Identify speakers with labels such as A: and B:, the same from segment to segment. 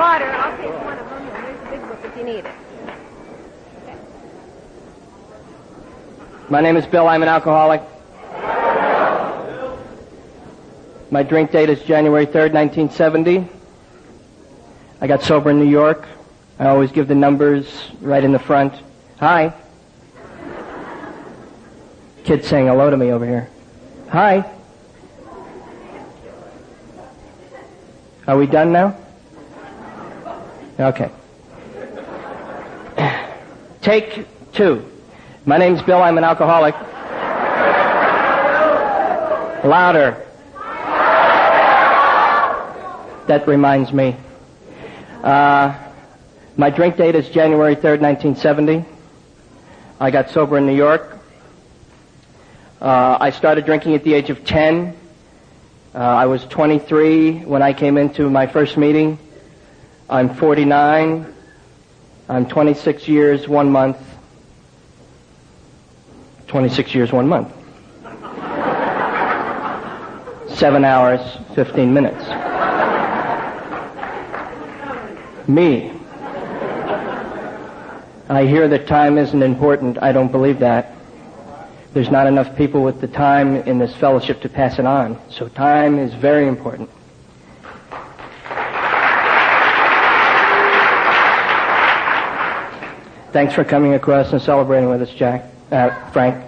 A: water. I'll take one of them. There's a big book if you need it.
B: My name is Bill. I'm an alcoholic. My drink date is January 3rd, 1970. I got sober in New York. I always give the numbers right in the front. Hi. Kid saying hello to me over here. Hi. Are we done now? Okay. Take two. My name's Bill. I'm an alcoholic. Louder. That reminds me. Uh, my drink date is January 3rd, 1970. I got sober in New York. Uh, I started drinking at the age of 10. Uh, I was 23 when I came into my first meeting. I'm 49. I'm 26 years, one month. 26 years, one month. Seven hours, 15 minutes. Me. I hear that time isn't important. I don't believe that. There's not enough people with the time in this fellowship to pass it on. So time is very important. Thanks for coming across and celebrating with us, Jack, uh, Frank.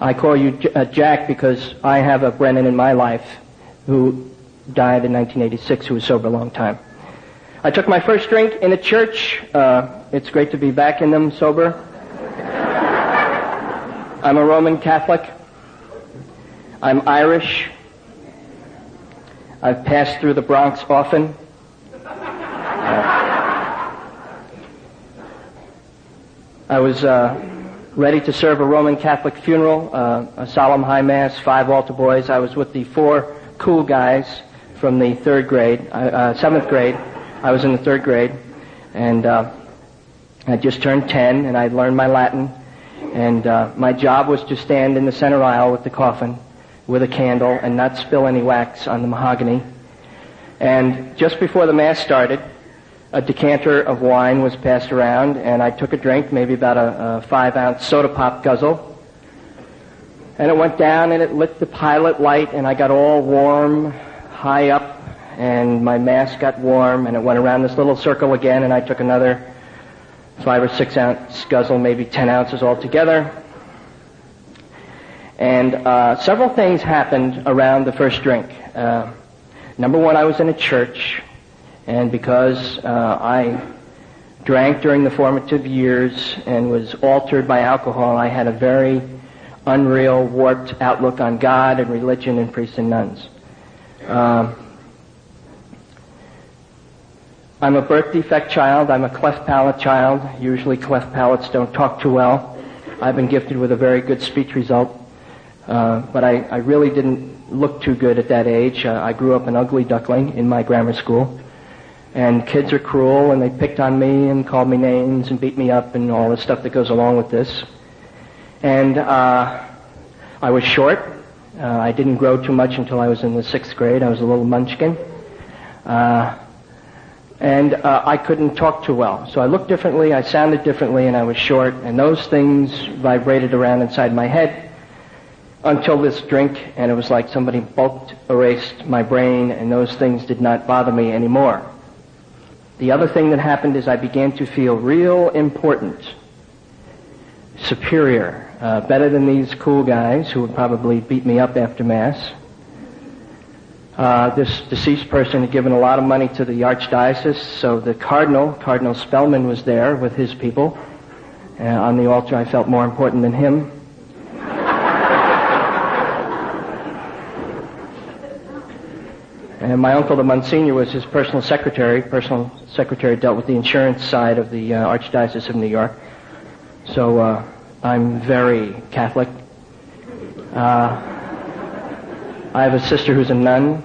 B: I call you J- uh, Jack because I have a Brennan in my life who died in 1986 who was sober a long time. I took my first drink in a church. Uh, it's great to be back in them sober. I'm a Roman Catholic. I'm Irish. I've passed through the Bronx often. I was uh, ready to serve a Roman Catholic funeral, uh, a solemn high mass, five altar boys. I was with the four cool guys from the third grade, uh, uh seventh grade. I was in the third grade, and uh, I just turned ten, and I'd learned my Latin, and uh, my job was to stand in the center aisle with the coffin, with a candle, and not spill any wax on the mahogany. And just before the mass started, a decanter of wine was passed around, and I took a drink, maybe about a, a five ounce soda pop guzzle. And it went down and it lit the pilot light, and I got all warm, high up, and my mask got warm, and it went around this little circle again, and I took another five or six ounce guzzle, maybe ten ounces altogether. And uh, several things happened around the first drink. Uh, number one, I was in a church and because uh, I drank during the formative years and was altered by alcohol, I had a very unreal, warped outlook on God and religion and priests and nuns. Um, I'm a birth defect child. I'm a cleft palate child. Usually cleft palates don't talk too well. I've been gifted with a very good speech result. Uh, but I, I, really didn't look too good at that age. Uh, I grew up an ugly duckling in my grammar school and kids are cruel and they picked on me and called me names and beat me up and all the stuff that goes along with this. And uh, I was short. Uh, I didn't grow too much until I was in the sixth grade. I was a little munchkin. Uh, and uh, I couldn't talk too well. So I looked differently, I sounded differently, and I was short. And those things vibrated around inside my head until this drink, and it was like somebody bulked erased my brain, and those things did not bother me anymore. The other thing that happened is I began to feel real important, superior, uh, better than these cool guys who would probably beat me up after Mass. Uh, this deceased person had given a lot of money to the archdiocese, so the cardinal, Cardinal Spellman, was there with his people. Uh, on the altar, I felt more important than him. And my uncle, the Monsignor, was his personal secretary. Personal secretary dealt with the insurance side of the uh, Archdiocese of New York. So uh, I'm very Catholic. Uh, I have a sister who's a nun,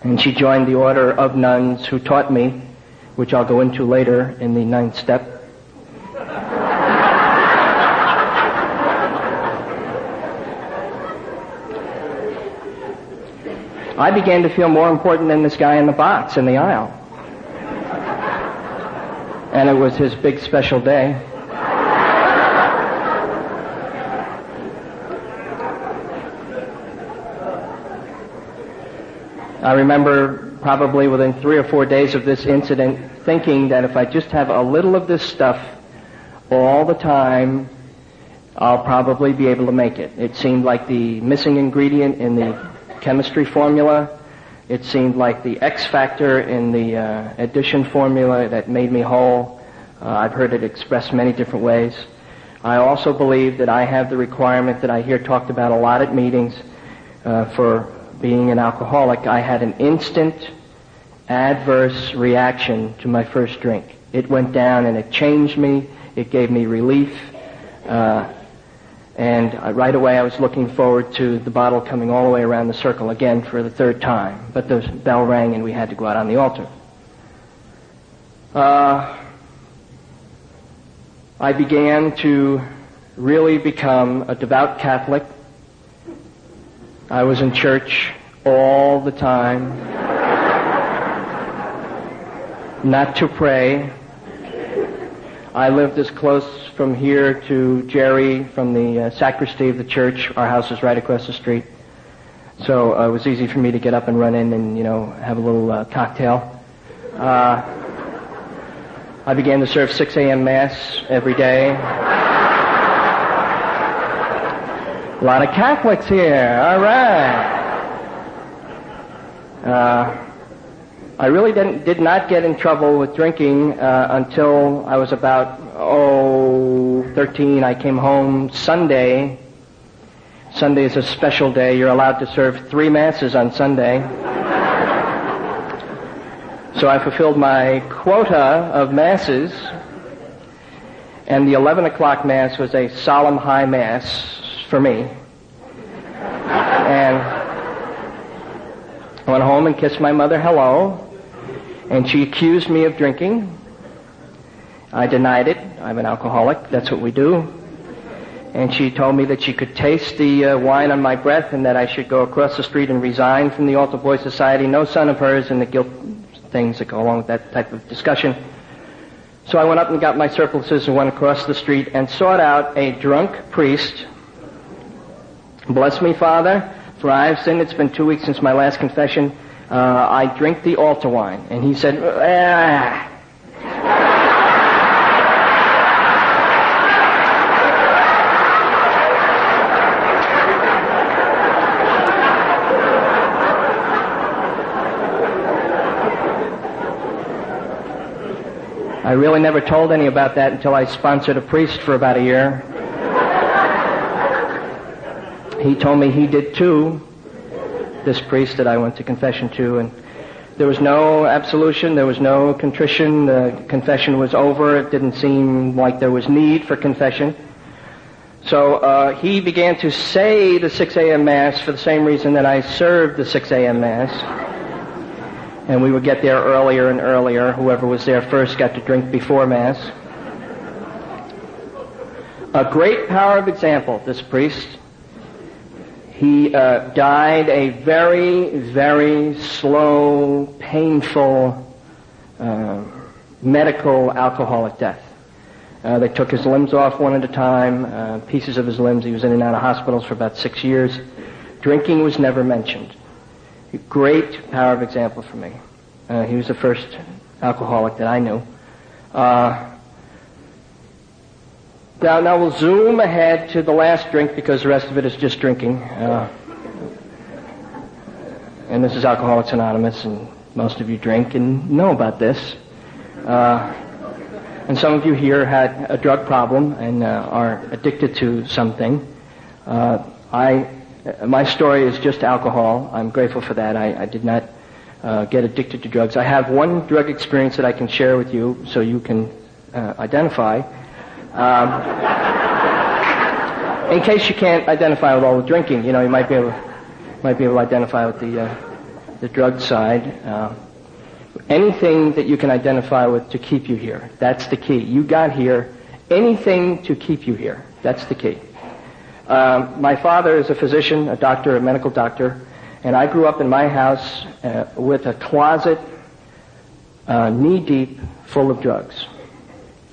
B: and she joined the order of nuns who taught me, which I'll go into later in the ninth step. I began to feel more important than this guy in the box in the aisle. And it was his big special day. I remember probably within three or four days of this incident thinking that if I just have a little of this stuff all the time, I'll probably be able to make it. It seemed like the missing ingredient in the chemistry formula. It seemed like the X factor in the uh, addition formula that made me whole. Uh, I've heard it expressed many different ways. I also believe that I have the requirement that I hear talked about a lot at meetings uh, for being an alcoholic, I had an instant adverse reaction to my first drink. It went down and it changed me. It gave me relief. Uh, and I, right away I was looking forward to the bottle coming all the way around the circle again for the third time. But the bell rang and we had to go out on the altar. Uh, I began to really become a devout Catholic I was in church all the time. Not to pray. I lived as close from here to Jerry from the uh, sacristy of the church. Our house is right across the street. So uh, it was easy for me to get up and run in and, you know, have a little uh, cocktail. Uh, I began to serve 6 a.m. Mass every day. A lot of Catholics here. All right. Uh, I really didn't, did not get in trouble with drinking uh, until I was about, oh, 13. I came home Sunday. Sunday is a special day. You're allowed to serve three masses on Sunday. so I fulfilled my quota of masses. And the 11 o'clock mass was a solemn high mass for me. And I went home and kissed my mother hello, and she accused me of drinking. I denied it. I'm an alcoholic. That's what we do. And she told me that she could taste the uh, wine on my breath and that I should go across the street and resign from the Altar Boy Society. No son of hers and the guilt things that go along with that type of discussion. So I went up and got my surplices and went across the street and sought out a drunk priest Bless me, Father, for I have sinned. It's been two weeks since my last confession. Uh, I drink the altar wine. And he said, ah. Really never told any about that until I sponsored a priest for about a year he told me he did too, this priest that I went to confession to, and there was no absolution, there was no contrition, the confession was over, it didn't seem like there was need for confession. So uh, he began to say the 6 a.m. Mass for the same reason that I served the 6 a.m. Mass. And we would get there earlier and earlier. Whoever was there first got to drink before Mass. A great power of example, this priest. He uh, died a very, very slow, painful, uh, medical alcoholic death. Uh, they took his limbs off one at a time, uh, pieces of his limbs. He was in and out of hospitals for about six years. Drinking was never mentioned. Great power of example for me. Uh, he was the first alcoholic that I knew. Uh, now, now we'll zoom ahead to the last drink because the rest of it is just drinking. Uh, and this is Alcoholics Anonymous, and most of you drink and know about this. Uh, and some of you here had a drug problem and uh, are addicted to something. Uh, I, my story is just alcohol. I'm grateful for that. I, I did not uh, get addicted to drugs. I have one drug experience that I can share with you so you can uh, identify. Um, in case you can't identify with all the drinking, you know, you might be able, might be able to identify with the, uh, the drug side. Uh, anything that you can identify with to keep you here. That's the key. You got here. Anything to keep you here. That's the key. Um, my father is a physician, a doctor, a medical doctor, And I grew up in my house uh, with a closet uh, knee deep full of drugs.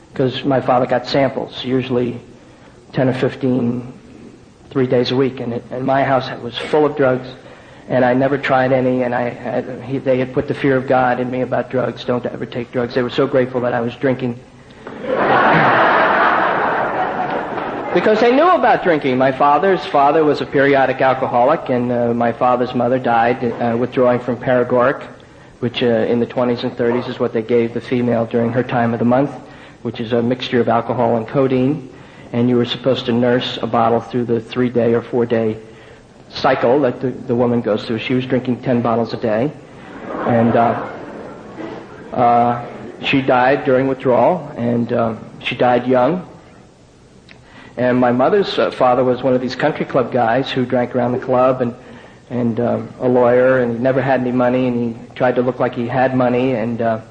B: Because my father got samples, usually 10 or 15, three days a week. And, it, and my house was full of drugs. And I never tried any, and I had, he, they had put the fear of God in me about drugs. Don't ever take drugs. They were so grateful that I was drinking. Because they knew about drinking. My father's father was a periodic alcoholic, and uh, my father's mother died uh, withdrawing from paregoric, which uh, in the 20s and 30s is what they gave the female during her time of the month, which is a mixture of alcohol and codeine. And you were supposed to nurse a bottle through the three-day or four-day cycle that the, the woman goes through. She was drinking 10 bottles a day. And uh, uh, she died during withdrawal, and uh, she died young. And my mother's uh, father was one of these country club guys who drank around the club and and uh, a lawyer, and he never had any money, and he tried to look like he had money, and uh,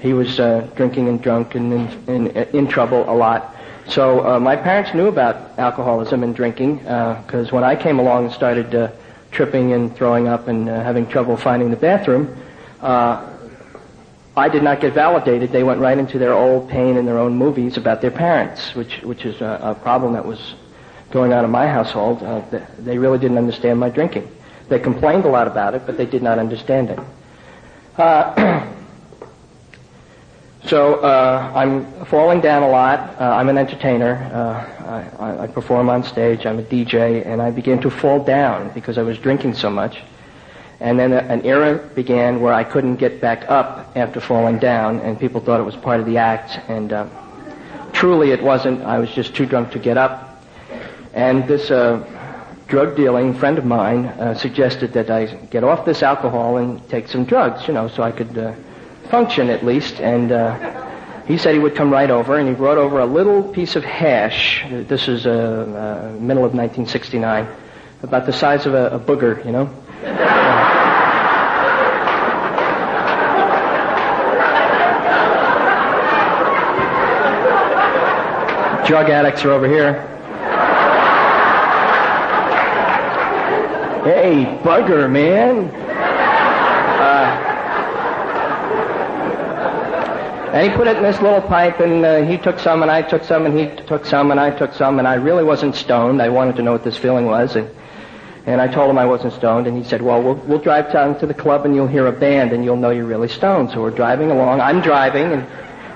B: he was uh, drinking and drunk and in, in, in trouble a lot. So uh, my parents knew about alcoholism and drinking because uh, when I came along and started uh, tripping and throwing up and uh, having trouble finding the bathroom, uh, I did not get validated. They went right into their old pain and their own movies about their parents, which which is a, a problem that was going on in my household. Uh, they really didn't understand my drinking. They complained a lot about it, but they did not understand it. Uh, so uh, I'm falling down a lot. Uh, I'm an entertainer. Uh, I, I, perform on stage. I'm a DJ, and I began to fall down because I was drinking so much. And then an era began where I couldn't get back up after falling down, and people thought it was part of the act. And uh, truly, it wasn't. I was just too drunk to get up. And this uh, drug dealing friend of mine uh, suggested that I get off this alcohol and take some drugs, you know, so I could function at least. And uh, he said he would come right over, and he brought over a little piece of hash. This is uh, uh, middle of 1969, about the size of a, a booger, you know. Drug addicts are over here. Hey, bugger, man. Uh, and he put it in this little pipe, and uh, he took some, and I took some, and he took some, and I took some, and I really wasn't stoned. I wanted to know what this feeling was, and and I told him I wasn't stoned, and he said, "Well, we'll we'll drive down to the club, and you'll hear a band, and you'll know you're really stoned." So we're driving along. I'm driving, and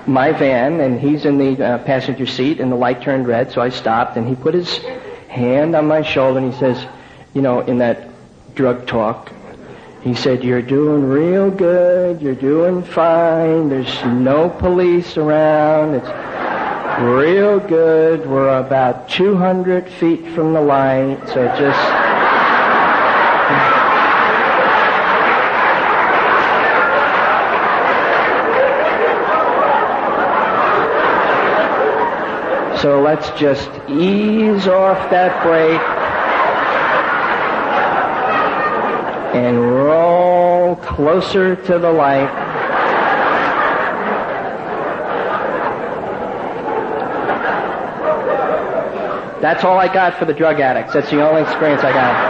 B: my van, and he's in the uh, passenger seat, and the light turned red, so I stopped, and he put his hand on my shoulder, and he says, "You know, in that drug talk, he said, You're doing real good. You're doing fine. There's no police around. It's real good. We're about 200 feet from the light, so just. So let's just ease off that brake and roll closer to the light. That's all I got for the drug addicts. That's the only experience I got.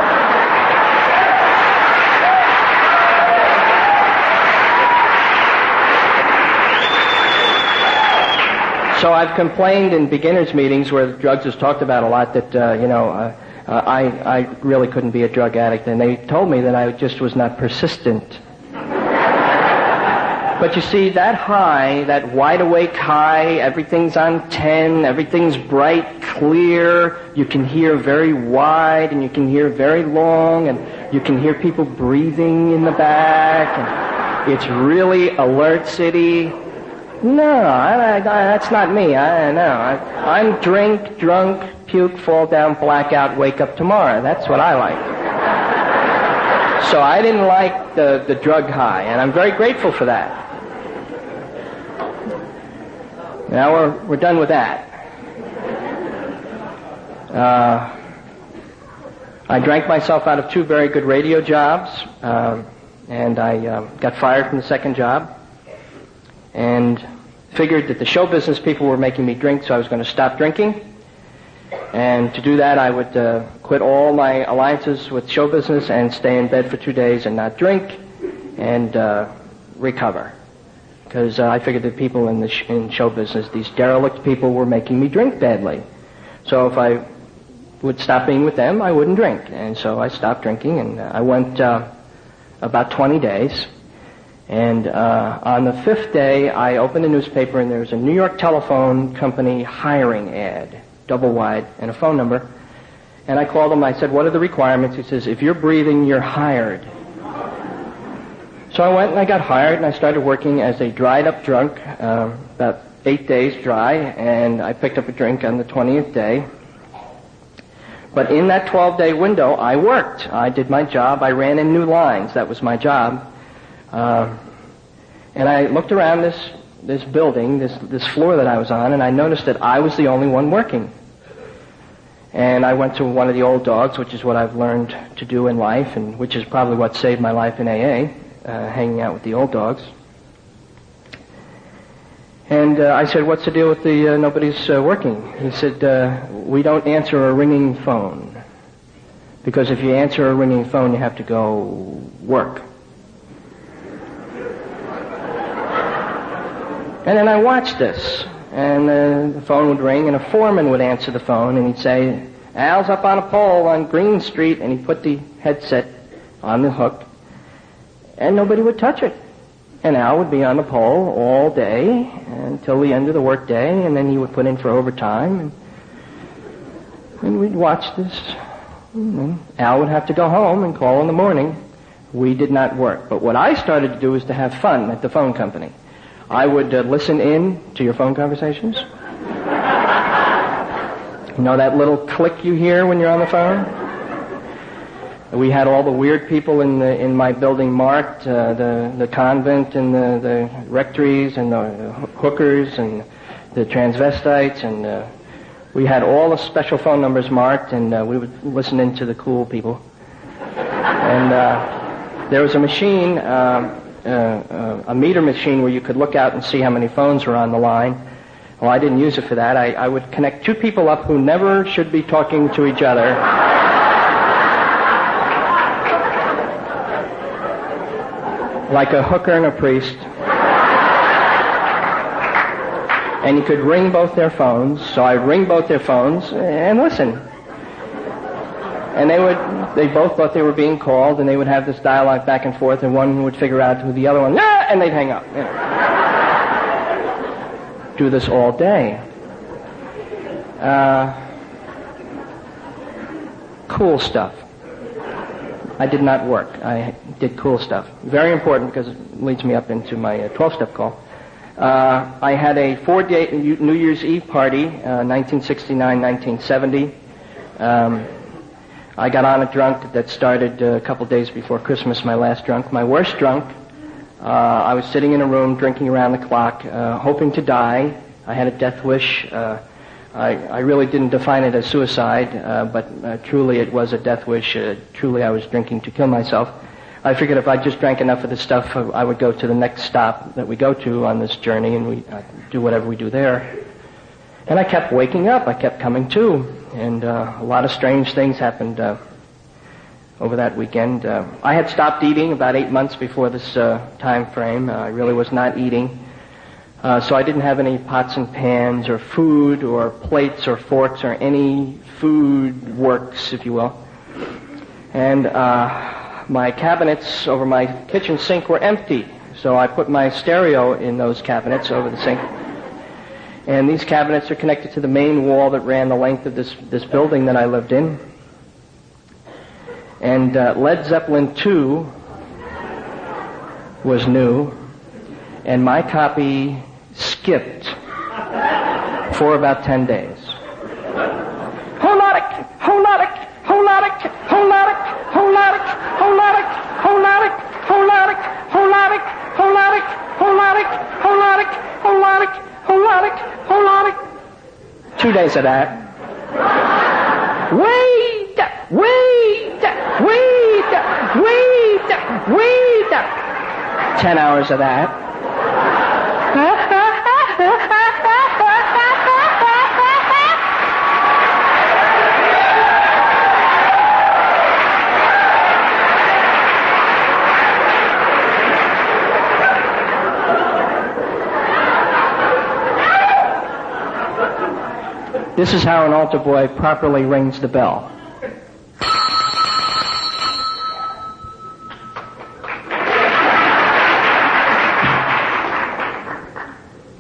B: So I've complained in beginners meetings where drugs is talked about a lot that, uh, you know, uh, uh, I, I really couldn't be a drug addict, and they told me that I just was not persistent. But you see, that high, that wide awake high, everything's on 10, everything's bright, clear, you can hear very wide, and you can hear very long, and you can hear people breathing in the back, and it's really alert city. No, I, I, that's not me. I know. I, I'm drink, drunk, puke, fall down, blackout, wake up tomorrow. That's what I like. So I didn't like the, the drug high, and I'm very grateful for that. Now we're, we're done with that. Uh, I drank myself out of two very good radio jobs, uh, and I uh, got fired from the second job, and figured that the show business people were making me drink, so I was going to stop drinking. And to do that, I would uh, quit all my alliances with show business and stay in bed for two days and not drink and uh, recover. Because uh, I figured that people in the sh- in show business, these derelict people, were making me drink badly. So if I would stop being with them, I wouldn't drink. And so I stopped drinking, and uh, I went uh, about 20 days. And uh, on the fifth day, I opened the newspaper, and there was a New York telephone company hiring ad, double wide, and a phone number. And I called him. I said, "What are the requirements?" He says, "If you're breathing, you're hired." So I went and I got hired, and I started working as a dried-up drunk, um, about eight days dry, and I picked up a drink on the 20th day. But in that 12-day window, I worked. I did my job. I ran in new lines. That was my job. Uh, and I looked around this this building, this this floor that I was on, and I noticed that I was the only one working. And I went to one of the old dogs, which is what I've learned to do in life, and which is probably what saved my life in AA, uh, hanging out with the old dogs. And uh, I said, "What's the deal with the uh, nobody's uh, working?" He said, uh, "We don't answer a ringing phone because if you answer a ringing phone, you have to go work." And then I watched this, and uh, the phone would ring, and a foreman would answer the phone, and he'd say, "Al's up on a pole on Green Street," and he'd put the headset on the hook, and nobody would touch it. And Al would be on the pole all day until the end of the workday, and then he would put in for overtime, and, and we'd watch this. And Al would have to go home and call in the morning. We did not work. But what I started to do was to have fun at the phone company. I would uh, listen in to your phone conversations. you know that little click you hear when you're on the phone? We had all the weird people in the in my building marked, uh, the the convent and the, the rectories and the hookers and the transvestites and uh, we had all the special phone numbers marked and uh, we would listen in to the cool people. And uh, there was a machine. Um, uh, uh, a meter machine where you could look out and see how many phones were on the line. Well, I didn't use it for that. I, I would connect two people up who never should be talking to each other. like a hooker and a priest. And you could ring both their phones, so I'd ring both their phones and listen. And they would, they both thought they were being called, and they would have this dialogue back and forth, and one would figure out who the other one, ah, and they'd hang up. You know. Do this all day. Uh, cool stuff. I did not work. I did cool stuff. Very important because it leads me up into my 12-step call. Uh, I had a four-day New Year's Eve party, uh, 1969, 1970. Um, I got on a drunk that started uh, a couple days before Christmas, my last drunk. My worst drunk. Uh, I was sitting in a room drinking around the clock, uh, hoping to die. I had a death wish. Uh, I, I really didn't define it as suicide, uh, but uh, truly it was a death wish. Uh, truly I was drinking to kill myself. I figured if I just drank enough of this stuff, uh, I would go to the next stop that we go to on this journey and we uh, do whatever we do there. And I kept waking up. I kept coming to. And uh, a lot of strange things happened uh, over that weekend. Uh, I had stopped eating about eight months before this uh, time frame. I really was not eating. Uh, so I didn't have any pots and pans or food or plates or forks or any food works, if you will. And uh, my cabinets over my kitchen sink were empty. So I put my stereo in those cabinets over the sink. And these cabinets are connected to the main wall that ran the length of this, this building that I lived in. And uh, Led Zeppelin 2 was new, and my copy skipped for about 10 days. Two days of that. Wait, wait, wait, wait, wait. Ten hours of that. This is how an altar boy properly rings the bell.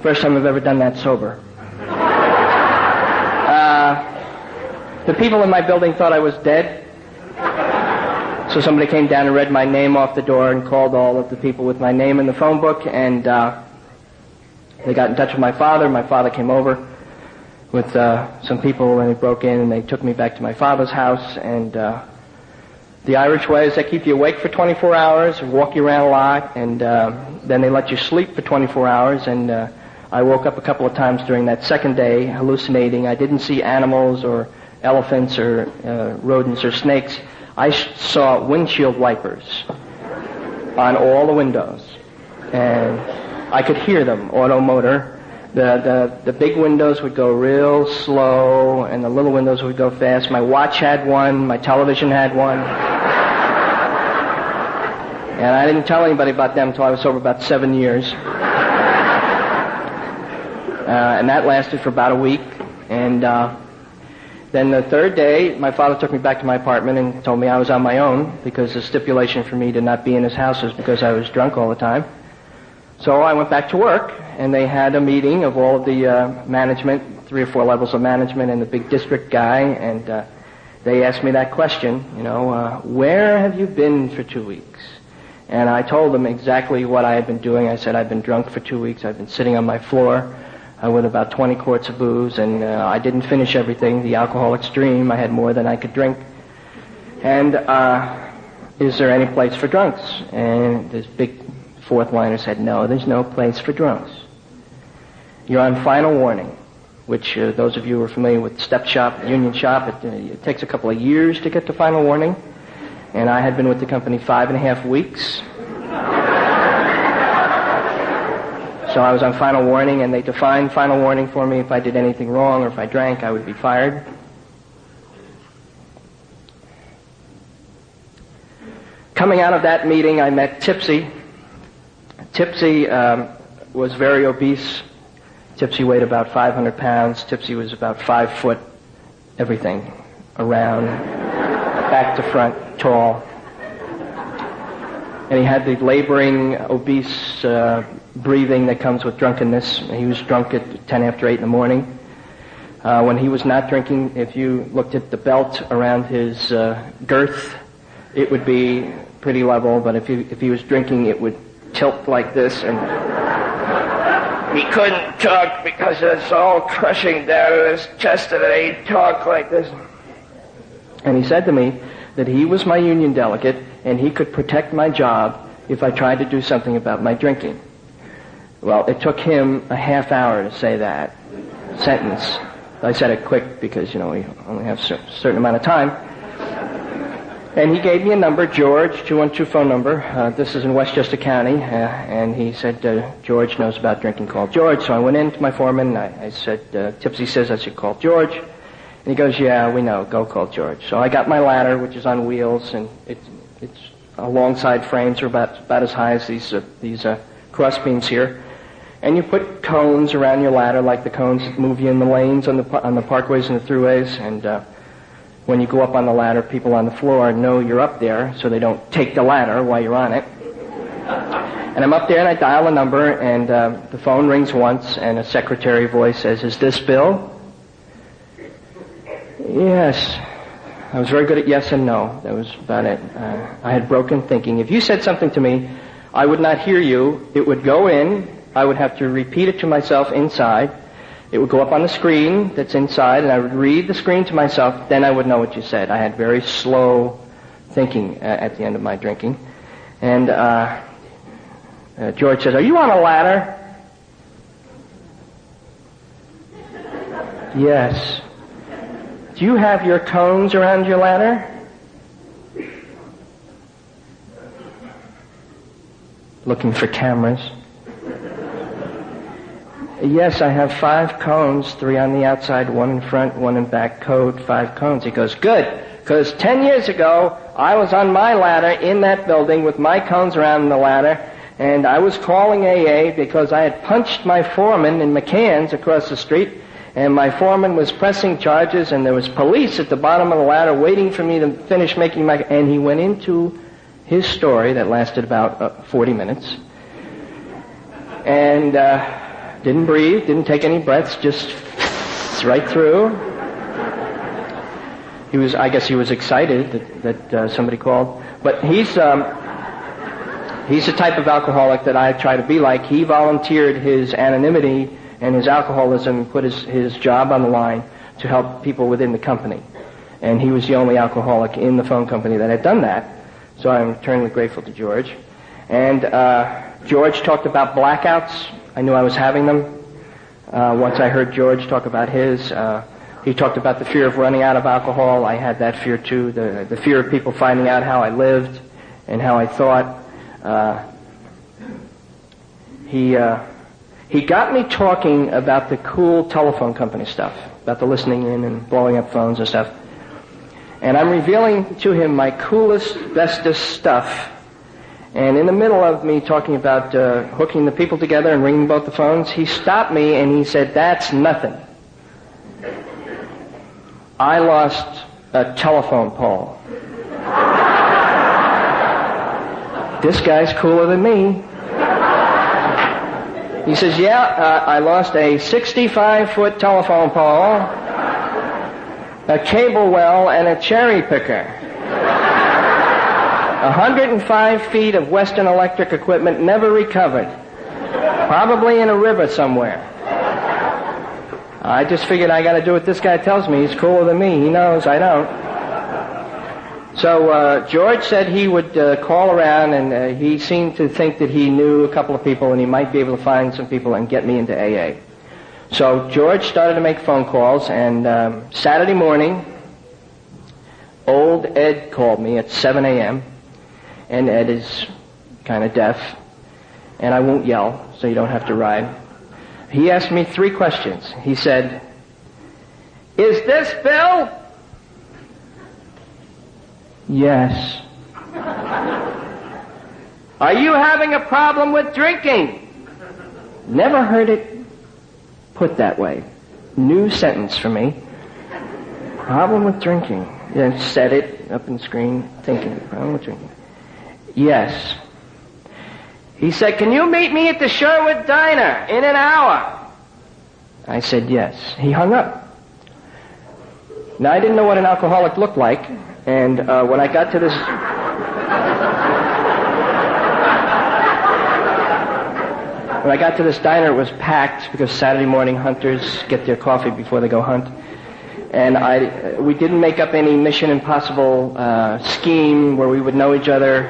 B: First time I've ever done that sober. Uh, the people in my building thought I was dead. So somebody came down and read my name off the door and called all of the people with my name in the phone book and uh, they got in touch with my father. My father came over with uh, some people and they broke in and they took me back to my father's house and uh, the Irish way is they keep you awake for 24 hours, walk you around a lot, and uh, then they let you sleep for 24 hours. And uh, I woke up a couple of times during that second day hallucinating. I didn't see animals or elephants or uh, rodents or snakes. I saw windshield wipers on all the windows, and I could hear them, auto motor. The, the, the big windows would go real slow, and the little windows would go fast. My watch had one, my television had one. And I didn't tell anybody about them until I was sober about seven years. Uh, and that lasted for about a week. And uh, then the third day, my father took me back to my apartment and told me I was on my own because the stipulation for me to not be in his house was because I was drunk all the time. So I went back to work, and they had a meeting of all of the uh, management, three or four levels of management, and the big district guy, and uh, they asked me that question, you know, uh, where have you been for two weeks? And I told them exactly what I had been doing. I said I'd been drunk for two weeks. I've been sitting on my floor uh, with about 20 quarts of booze, and uh, I didn't finish everything. The alcoholic stream, I had more than I could drink. And uh, is there any place for drunks? And this big fourth liner said, no, there's no place for drunks. You're on final warning, which uh, those of you who are familiar with step shop, union shop, it, uh, it takes a couple of years to get to final warning. And I had been with the company five and a half weeks. So I was on final warning, and they defined final warning for me. If I did anything wrong or if I drank, I would be fired. Coming out of that meeting, I met Tipsy. Tipsy um, was very obese. Tipsy weighed about 500 pounds. Tipsy was about five foot, everything, around, back to front, tall. And he had the laboring, obese uh, breathing that comes with drunkenness. He was drunk at 10 after 8 in the morning. Uh, when he was not drinking, if you looked at the belt around his uh, girth, it would be pretty level, but if he, if he was drinking, it would tilt like this and he couldn't talk because it's all crushing down in his chest and he'd talk like this. And he said to me that he was my union delegate and he could protect my job if I tried to do something about my drinking. Well, it took him a half hour to say that sentence. I said it quick because, you know, we only have a certain amount of time. And he gave me a number, George, 212 phone number. Uh, this is in Westchester County. Uh, and he said, uh, George knows about drinking, call George. So I went in to my foreman I, I said, uh, Tipsy says I should call George. And he goes, yeah, we know, go call George. So I got my ladder, which is on wheels, and it, it's alongside frames are about, about as high as these, uh, these uh, cross beams here. And you put cones around your ladder like the cones that move you in the lanes on the, on the parkways and the throughways. And when you go up on the ladder, people on the floor know you're up there so they don't take the ladder while you're on it. And I'm up there and I dial a number and uh, the phone rings once and a secretary voice says, is this Bill? Yes. I was very good at yes and no. That was about it. Uh, I had broken thinking. If you said something to me, I would not hear you. It would go in. I would have to repeat it to myself inside. It would go up on the screen that's inside, and I would read the screen to myself. Then I would know what you said. I had very slow thinking uh, at the end of my drinking. And uh, uh, George says, "Are you on a ladder?" Yes. Do you have your cones around your ladder? Looking for cameras. Yes, I have five cones, three on the outside, one in front, one in back, code, five cones. He goes, good, because ten years ago, I was on my ladder in that building with my cones around the ladder, and I was calling AA because I had punched my foreman in McCann's across the street, and my foreman was pressing charges, and there was police at the bottom of the ladder waiting for me to finish making my. And he went into his story that lasted about uh, 40 minutes, and uh, didn't breathe, didn't take any breaths, just right through. He was, I guess, he was excited that, that uh, somebody called, but he's. Um, He's the type of alcoholic that I try to be like. He volunteered his anonymity and his alcoholism, and put his, his job on the line to help people within the company. And he was the only alcoholic in the phone company that had done that. So I'm eternally grateful to George. And uh, George talked about blackouts. I knew I was having them. Uh, once I heard George talk about his, uh, he talked about the fear of running out of alcohol. I had that fear too. The, the fear of people finding out how I lived and how I thought. Uh, he uh, he got me talking about the cool telephone company stuff, about the listening in and blowing up phones and stuff. And I'm revealing to him my coolest, bestest stuff. And in the middle of me talking about uh, hooking the people together and ringing both the phones, he stopped me and he said, "That's nothing." I lost a telephone pole. this guy's cooler than me. He says, yeah, uh, I lost a 65 foot telephone pole, a cable reel, and a cherry picker. 105 feet of Western Electric equipment never recovered. Probably in a river somewhere. I just figured I gotta do what this guy tells me. He's cooler than me. He knows I don't. So uh, George said he would uh, call around, and uh, he seemed to think that he knew a couple of people, and he might be able to find some people and get me into AA. So George started to make phone calls, and um, Saturday morning, old Ed called me at 7 a.m., and Ed is kind of deaf, and I won't yell, so you don't have to ride. He asked me three questions. He said, "Is this Bill?" Yes. Are you having a problem with drinking? Never heard it put that way. New sentence for me. Problem with drinking. Then said it up in the screen, thinking, problem with drinking. Yes. He said, can you meet me at the Sherwood Diner in an hour? I said yes. He hung up. Now I didn't know what an alcoholic looked like, and uh, when I got to this. When I got to this diner, it was packed because Saturday morning hunters get their coffee before they go hunt. And I, we didn't make up any Mission Impossible uh, scheme where we would know each other.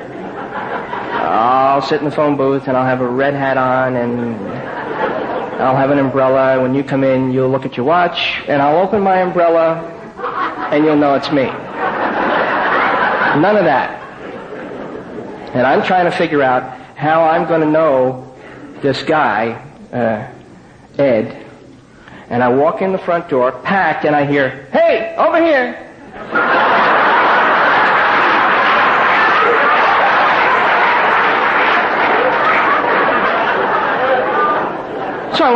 B: I'll sit in the phone booth and I'll have a red hat on and I'll have an umbrella. When you come in, you'll look at your watch and I'll open my umbrella and you'll know it's me. None of that. And I'm trying to figure out how I'm going to know this guy, uh, Ed. And I walk in the front door, packed, and I hear, hey, over here.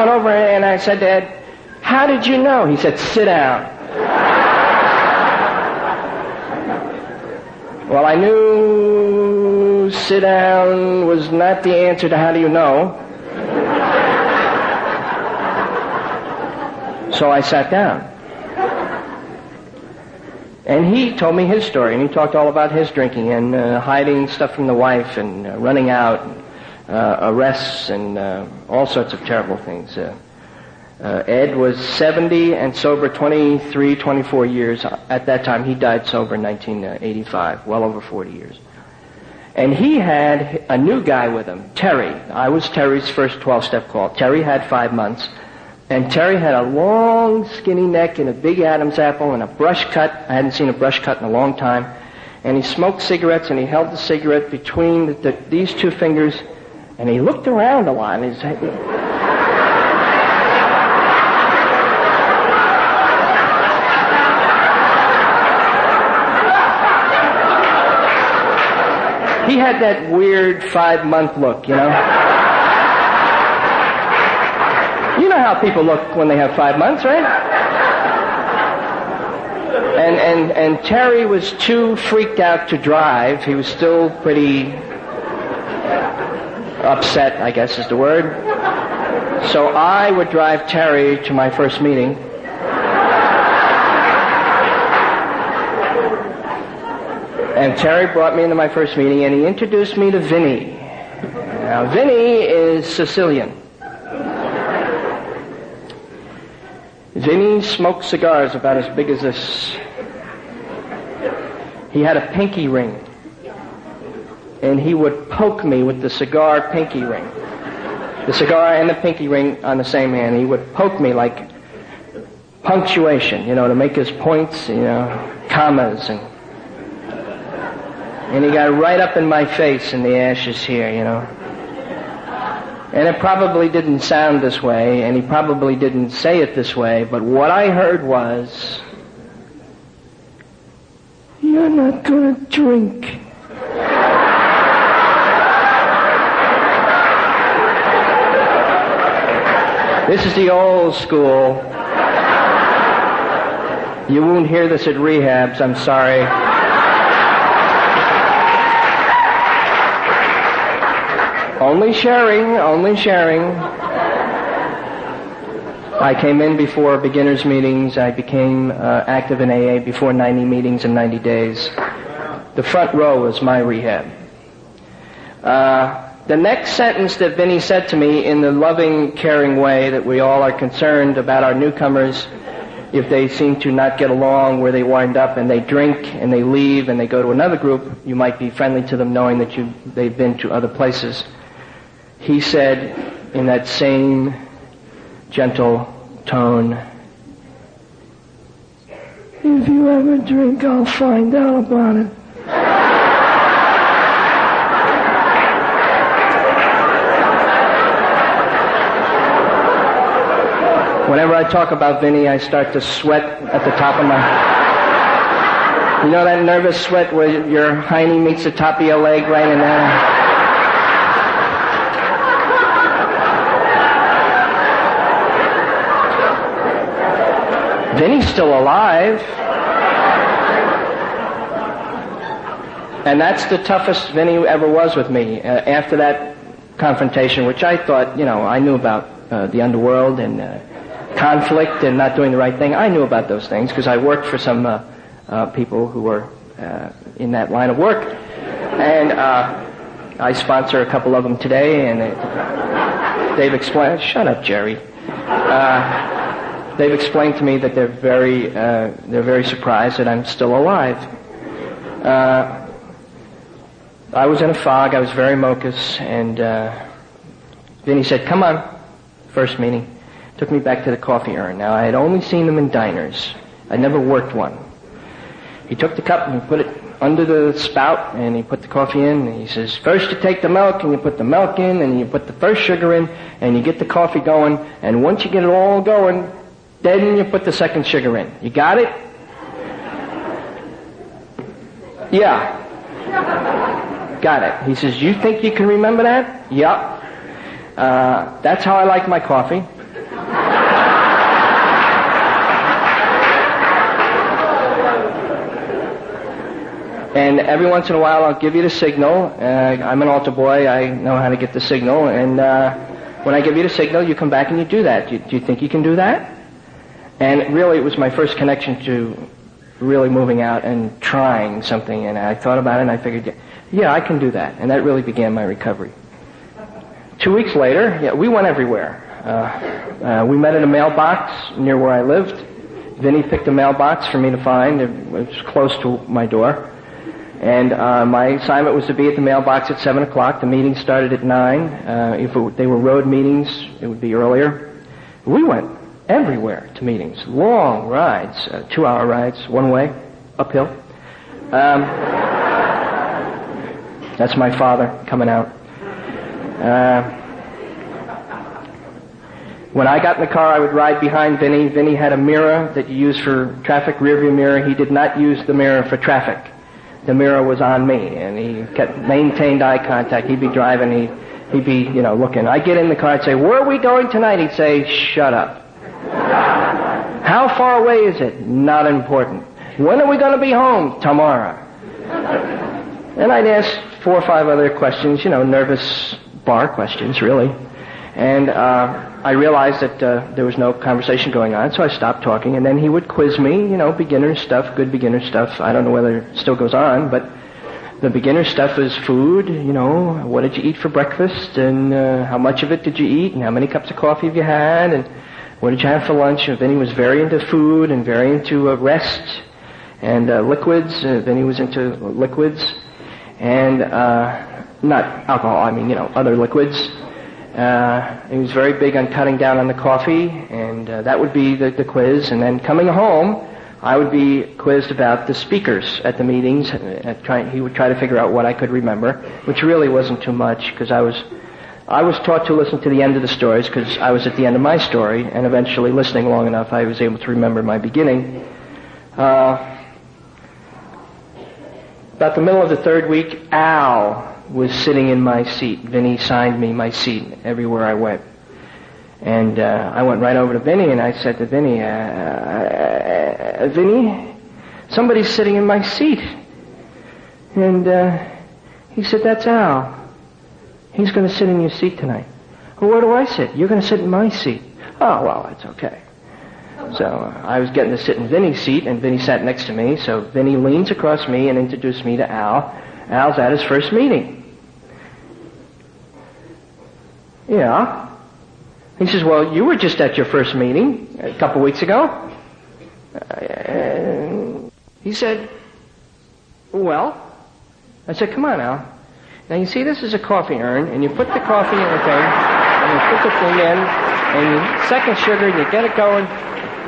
B: Went over and I said to Ed, how did you know? He said, sit down. Well, I knew sit down was not the answer to how do you know. So I sat down. And he told me his story, and he talked all about his drinking and uh, hiding stuff from the wife and uh, running out, uh, arrests, and uh, all sorts of terrible things. Uh, uh, Ed was 70 and sober 23, 24 years. At that time, he died sober in 1985, well over 40 years. And he had a new guy with him, Terry. I was Terry's first 12-step call. Terry had five months. And Terry had a long, skinny neck and a big Adam's apple and a brush cut. I hadn't seen a brush cut in a long time. And he smoked cigarettes and he held the cigarette between the, the, these two fingers and he looked around a lot. And he said, He had that weird five month look, you know? You know how people look when they have five months, right? And, and, and Terry was too freaked out to drive. He was still pretty upset, I guess is the word. So I would drive Terry to my first meeting. And Terry brought me into my first meeting and he introduced me to Vinny. Now, Vinny is Sicilian. Vinny smoked cigars about as big as this. He had a pinky ring. And he would poke me with the cigar pinky ring. The cigar and the pinky ring on the same hand. He would poke me like punctuation, you know, to make his points, you know, commas and and he got right up in my face in the ashes here, you know. And it probably didn't sound this way, and he probably didn't say it this way, but what I heard was, You're not gonna drink. This is the old school. You won't hear this at rehabs, I'm sorry. Only sharing, only sharing. I came in before beginners meetings. I became uh, active in AA before 90 meetings in 90 days. The front row was my rehab. Uh, the next sentence that Vinny said to me in the loving, caring way that we all are concerned about our newcomers if they seem to not get along where they wind up and they drink and they leave and they go to another group, you might be friendly to them knowing that you, they've been to other places he said in that same gentle tone, If you ever drink, I'll find out about it. Whenever I talk about Vinny, I start to sweat at the top of my. You know that nervous sweat where your hiney meets the top of your leg right in there? Vinny's still alive. And that's the toughest Vinny ever was with me. Uh, after that confrontation, which I thought, you know, I knew about uh, the underworld and uh, conflict and not doing the right thing. I knew about those things because I worked for some uh, uh, people who were uh, in that line of work. And I sponsor a couple of them today, and they, they've explained. Shut up, Jerry they've explained to me that they're very, uh, they're very surprised that I'm still alive. Uh, I was in a fog. I was very mocus, and uh, he said, "Come on." First meeting, took me back to the coffee urn. Now I had only seen them in diners. I never worked one. He took the cup and he put it under the spout, and he put the coffee in. And he says, first you take the milk, and you put the milk in, and you put the first sugar in, and you get the coffee going. And once you get it all going, then you put the second sugar in. You got it? Yeah. Got it. He says, you think you can remember that? Yep. Uh, that's how I like my coffee. And every once in a while, I'll give you the signal. Uh, I'm an altar boy. I know how to get the signal. And uh, when I give you the signal, you come back and you do that. Do you, do you think you can do that? And really, it was my first connection to really moving out and trying something. And I thought about it and I figured, yeah, I can do that. And that really began my recovery. Two weeks later, yeah, we went everywhere. Uh, uh, we met at a mailbox near where I lived. Vinny picked a mailbox for me to find. It was close to my door. And uh, my assignment was to be at the mailbox at 7 o'clock. The meeting started at 9. Uh, if it, they were road meetings, it would be earlier. We went everywhere to meetings. Long rides, uh, two hour rides, one way, uphill. Um, that's my father coming out. Uh, when I got in the car, I would ride behind Vinny. Vinny had a mirror that you use for traffic, rearview mirror. He did not use the mirror for traffic. The mirror was on me, and he kept maintained eye contact. He'd be driving, he'd, he'd be, you know, looking. I'd get in the car, I'd say, "Where are we going tonight?" He'd say, "Shut up." How far away is it? Not important. When are we going to be home? Tomorrow. and I'd ask four or five other questions, you know, nervous bar questions, really. And uh, I realized that uh, there was no conversation going on, so I stopped talking. And then he would quiz me, you know, beginner stuff, good beginner stuff. I don't know whether it still goes on, but the beginner stuff is food. You know, what did you eat for breakfast, and uh, how much of it did you eat, and how many cups of coffee have you had, and what did you have for lunch? And then he was very into food and very into uh, rest and uh, liquids. Uh, then he was into liquids and uh, not alcohol. I mean, you know, other liquids. Uh, he was very big on cutting down on the coffee, and uh, that would be the, the quiz. And then coming home, I would be quizzed about the speakers at the meetings. At try, he would try to figure out what I could remember, which really wasn't too much because I was I was taught to listen to the end of the stories because I was at the end of my story, and eventually, listening long enough, I was able to remember my beginning. Uh, about the middle of the third week, Al was sitting in my seat. Vinny signed me my seat everywhere I went. And uh, I went right over to Vinny and I said to Vinny, uh, uh, Vinny, somebody's sitting in my seat. And uh, he said, that's Al. He's going to sit in your seat tonight. Well, where do I sit? You're going to sit in my seat. Oh, well, that's okay. So uh, I was getting to sit in Vinny's seat, and Vinny sat next to me. So Vinny leans across me and introduced me to Al. Al's at his first meeting. Yeah. He says, well, you were just at your first meeting a couple weeks ago. Uh, he said, well. I said, come on, Al. Now you see this is a coffee urn, and you put the coffee in the thing, and you put the thing in, and you second sugar, and you get it going.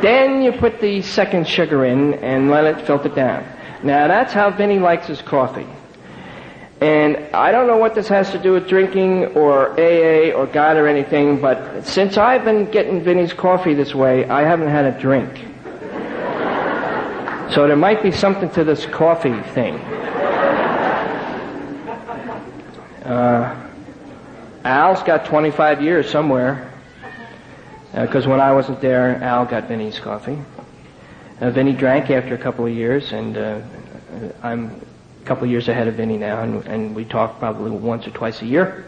B: Then you put the second sugar in and let it filter down. Now that's how Vinny likes his coffee. And I don't know what this has to do with drinking or AA or God or anything, but since I've been getting Vinny's coffee this way, I haven't had a drink. So there might be something to this coffee thing. Uh, Al's got 25 years somewhere, because uh, when I wasn't there, Al got Vinny's coffee. Uh, Vinny drank after a couple of years, and uh, I'm a couple of years ahead of Vinny now, and, and we talk probably once or twice a year.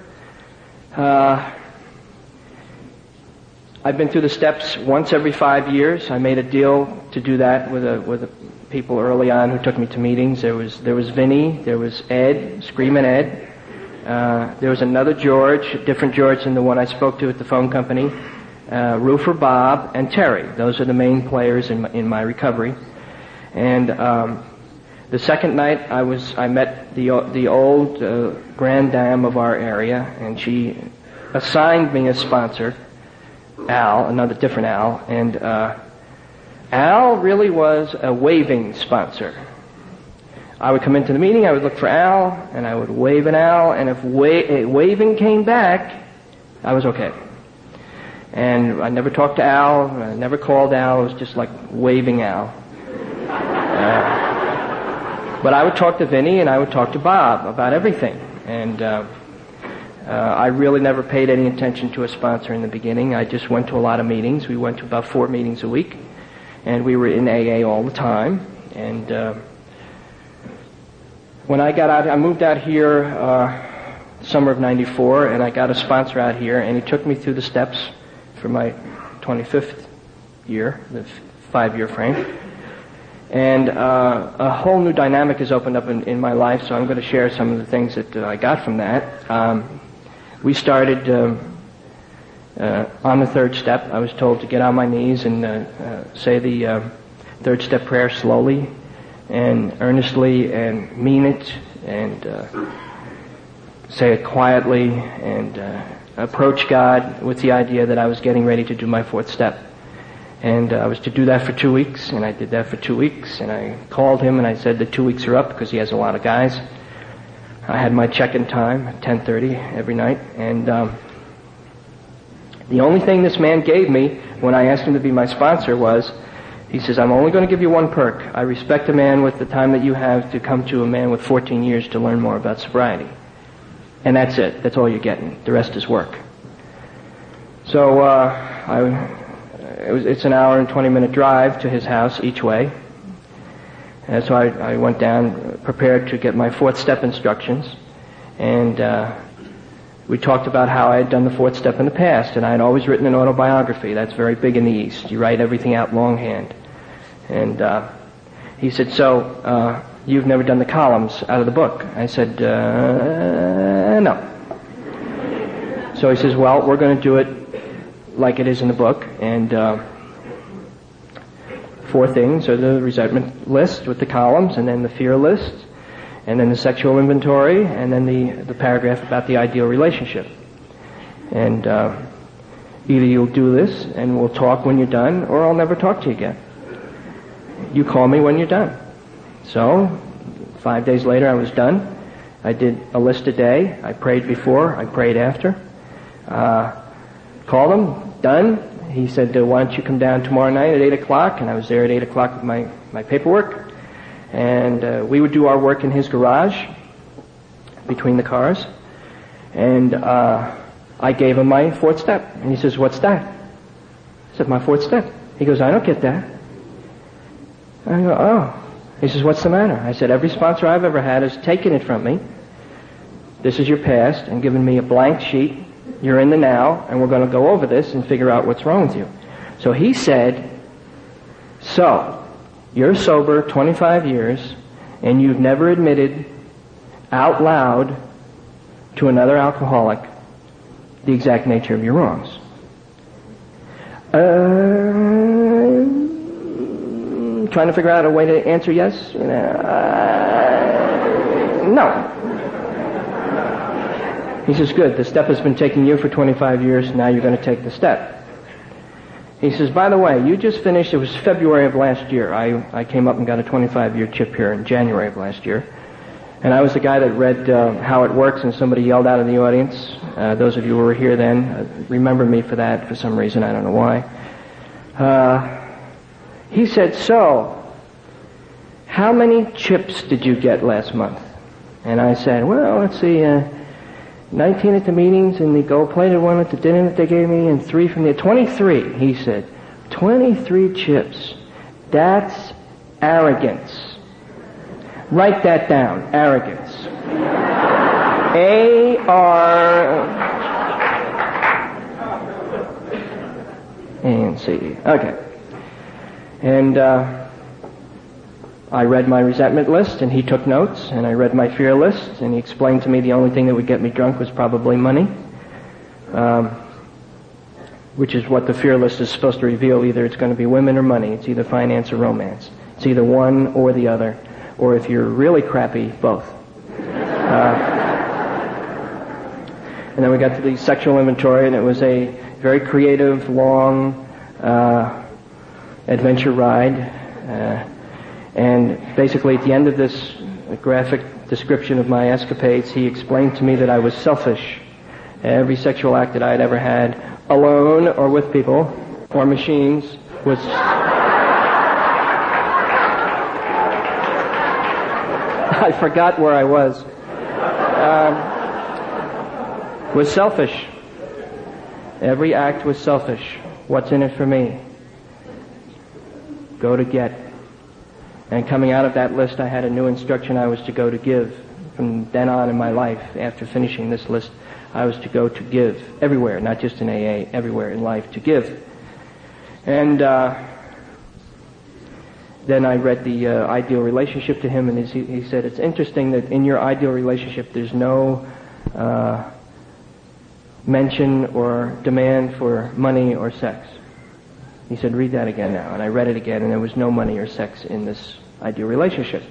B: Uh, I've been through the steps once every five years. I made a deal to do that with a, with a people early on who took me to meetings. There was there was Vinny, there was Ed, Screaming Ed. Uh, there was another George, a different George than the one I spoke to at the phone company. Uh, Roofer Bob and Terry. Those are the main players in my, in my recovery. And um, the second night, I was I met the the old uh, grand dame of our area, and she assigned me a sponsor, Al, another different Al, and uh, Al really was a waving sponsor. I would come into the meeting, I would look for Al, and I would wave an Al, and if wa- waving came back, I was okay. And I never talked to Al, I never called Al, it was just like waving Al. Uh, but I would talk to Vinny and I would talk to Bob about everything. And uh, uh, I really never paid any attention to a sponsor in the beginning. I just went to a lot of meetings. We went to about four meetings a week. And we were in AA all the time. And uh, when I got out, I moved out here uh, summer of 94 and I got a sponsor out here and he took me through the steps for my 25th year, the five year frame. And uh, a whole new dynamic has opened up in, in, my life, so I'm going to share some of the things that uh, I got from that. Um, we started um, uh, on the third step. I was told to get on my knees and uh, uh, say the uh, third step prayer slowly and earnestly and mean it and say it quietly and approach God with the idea that I was getting ready to do my fourth step. And uh, I was to do that for two weeks, and I did that for two weeks, and I called him and I said the two weeks are up because he has a lot of guys. I had my check-in time at 10:30 every night, and um, the only thing this man gave me when I asked him to be my sponsor was, he says, "I'm only going to give you one perk. I respect a man with the time that you have to come to a man with 14 years to learn more about sobriety, and that's it. That's all you're getting. The rest is work." So uh, I it was, it's an hour and 20 minute drive to his house each way. And so I, I went down prepared to get my fourth step instructions. And uh, we talked about how I had done the fourth step in the past. And I had always written an autobiography. That's very big in the East. You write everything out longhand. And uh, he said, so uh, you've never done the columns out of the book? I said, uh, no. So he says, well, we're going to do it like it is in the book. And uh, four things are the resentment list with the columns, and then the fear list, and then the sexual inventory, and then the, the paragraph about the ideal relationship. And uh, either you'll do this and we'll talk when you're done, or I'll never talk to you again. You call me when you're done. So, five days later I was done. I did a list a day. I prayed before, I prayed after. Uh, called done, he said, uh, why don't you come down tomorrow night at 8 o'clock? And I was there at 8 o'clock with my, my paperwork. And uh, we would do our work in his garage between the cars. And uh, I gave him my fourth step. And he says, what's that? I said, my fourth step. He goes, I don't get that. I go, oh. He says, what's the matter? I said, every sponsor I've ever had has taken it from me. This is your past and given me a blank sheet you're in the now, and we're going to go over this and figure out what's wrong with you. So he said, so, you're sober 25 years, and you've never admitted out loud to another alcoholic the exact nature of your wrongs. Uh, trying to figure out a way to answer yes? Uh, no. He says, good, the step has been taking you for 25 years, now you're going to take the step. He says, by the way, you just finished, it was February of last year. I, I came up and got a 25 year chip here in January of last year. And I was the guy that read uh, How It Works, and somebody yelled out in the audience. Uh, those of you who were here then uh, remember me for that for some reason, I don't know why. Uh, he said, so, how many chips did you get last month? And I said, well, let's see, uh, 19 at the meetings and the gold-plated one at the dinner that they gave me and three from the 23, he said. 23 chips. That's arrogance. Write that down. Arrogance. A R and C. Okay. And uh, I read my resentment list and he took notes, and I read my fear list, and he explained to me the only thing that would get me drunk was probably money, um, which is what the fear list is supposed to reveal. Either it's going to be women or money. It's either finance or romance. It's either one or the other, or if you're really crappy, both. Uh, and then we got to the sexual inventory, and it was a very creative, long uh, adventure ride. Uh, and basically, at the end of this graphic description of my escapades, he explained to me that I was selfish. Every sexual act that I had ever had, alone or with people or machines, was. I forgot where I was. Um, was selfish. Every act was selfish. What's in it for me? Go to get. And coming out of that list, I had a new instruction I was to go to give. From then on in my life, after finishing this list, I was to go to give everywhere, not just in AA, everywhere in life to give. And uh, then I read the uh, ideal relationship to him, and he, he, said, "It's interesting that in your ideal relationship, there's no uh, mention or demand for money or sex." He said, read that again now. And I read it again, and there was no money or sex in this ideal relationship.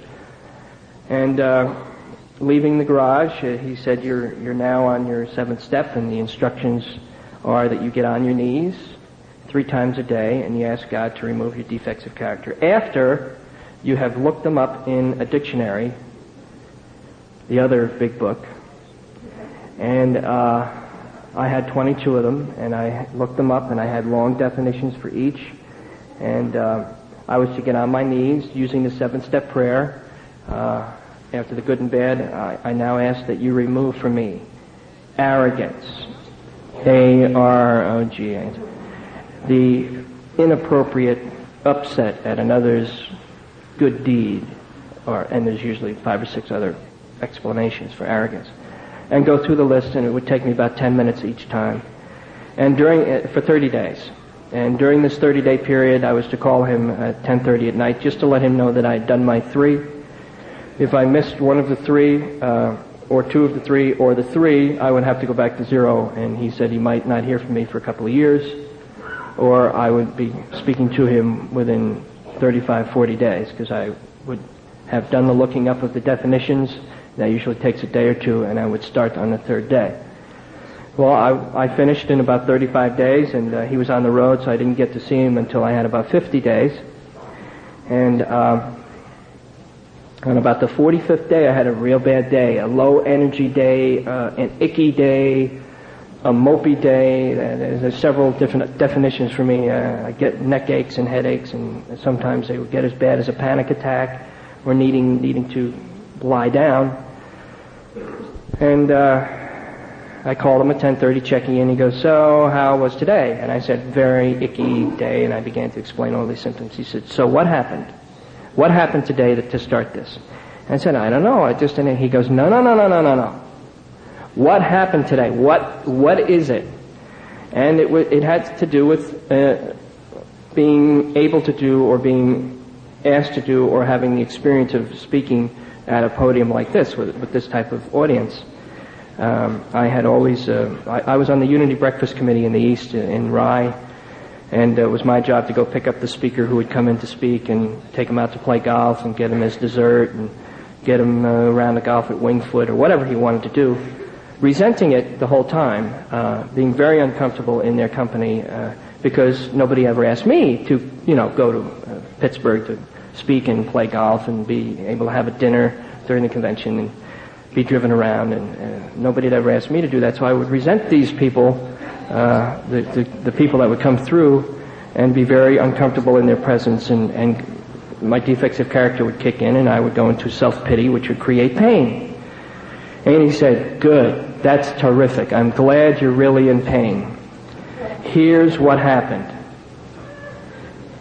B: And uh, leaving the garage, uh, he said, you're, you're now on your seventh step, and the instructions are that you get on your knees three times a day, and you ask God to remove your defects of character. After you have looked them up in a dictionary, the other big book, and uh, I had 22 of them, and I looked them up, and I had long definitions for each. And uh, I was to get on my knees using the seven-step prayer. Uh, after the good and bad, I, I now ask that you remove from me arrogance, A-R-O-G, the inappropriate upset at another's good deed, or, and there's usually five or six other explanations for arrogance, and go through the list, and it would take me about 10 minutes each time, and during uh, for 30 days. And during this 30-day period, I was to call him at 10:30 at night just to let him know that I had done my three. If I missed one of the three, uh, or two of the three, or the three, I would have to go back to zero. And he said he might not hear from me for a couple of years, or I would be speaking to him within 35, 40 days, because I would have done the looking up of the definitions. That usually takes a day or two, and I would start on the third day. Well, I, I finished in about 35 days, and uh, he was on the road, so I didn't get to see him until I had about 50 days. And uh, on about the 45th day, I had a real bad day, a low energy day, uh, an icky day, a mopey day. Uh, there's several different definitions for me. Uh, I get neck aches and headaches, and sometimes they would get as bad as a panic attack or needing needing to lie down. And uh, I called him at 10:30, checking in. He goes, "So, how was today?" And I said, "Very icky day." And I began to explain all these symptoms. He said, "So what happened? What happened today to, to start this?" And I said, "I don't know. I just." And he goes, "No, no, no, no, no, no, no. What happened today? What what is it?" And it it had to do with uh, being able to do or being asked to do or having the experience of speaking at a podium like this with, with this type of audience. Um, I had always, uh, I, I, was on the Unity Breakfast Committee in the East in, in Rye, and uh, it was my job to go pick up the speaker who would come in to speak and take him out to play golf and get him his dessert and get him uh, around the golf at Winged Foot or whatever he wanted to do. Resenting it the whole time, uh, being very uncomfortable in their company uh, because nobody ever asked me to, you know, go to uh, Pittsburgh to speak and play golf and be able to have a dinner during the convention and be driven around, and uh, nobody had ever asked me to do that. So I would resent these people, uh, the, the, the people that would come through, and be very uncomfortable in their presence, and, and my defects of character would kick in, and I would go into self pity, which would create pain. And he said, "Good, that's terrific. I'm glad you're really in pain. Here's what happened.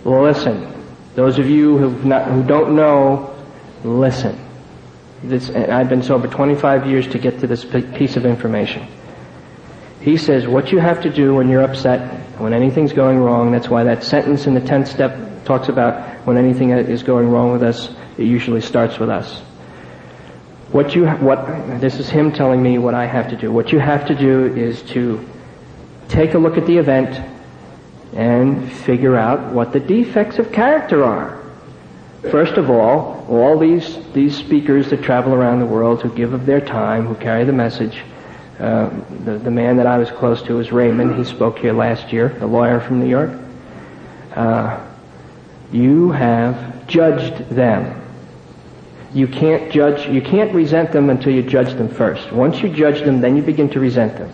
B: Listen." Those of you not, who don't know, listen. This, I've been sober 25 years to get to this piece of information. He says, what you have to do when you're upset, when anything's going wrong, that's why that sentence in the 10th step talks about when anything is going wrong with us, it usually starts with us. What you, what, this is him telling me what I have to do. What you have to do is to take a look at the event and figure out what the defects of character are. First of all, all these, these speakers that travel around the world who give of their time, who carry the message, uh, the, the man that I was close to is Raymond. He spoke here last year, the lawyer from New York. Uh, you have judged them. You can't judge, you can't resent them until you judge them first. Once you judge them, then you begin to resent them.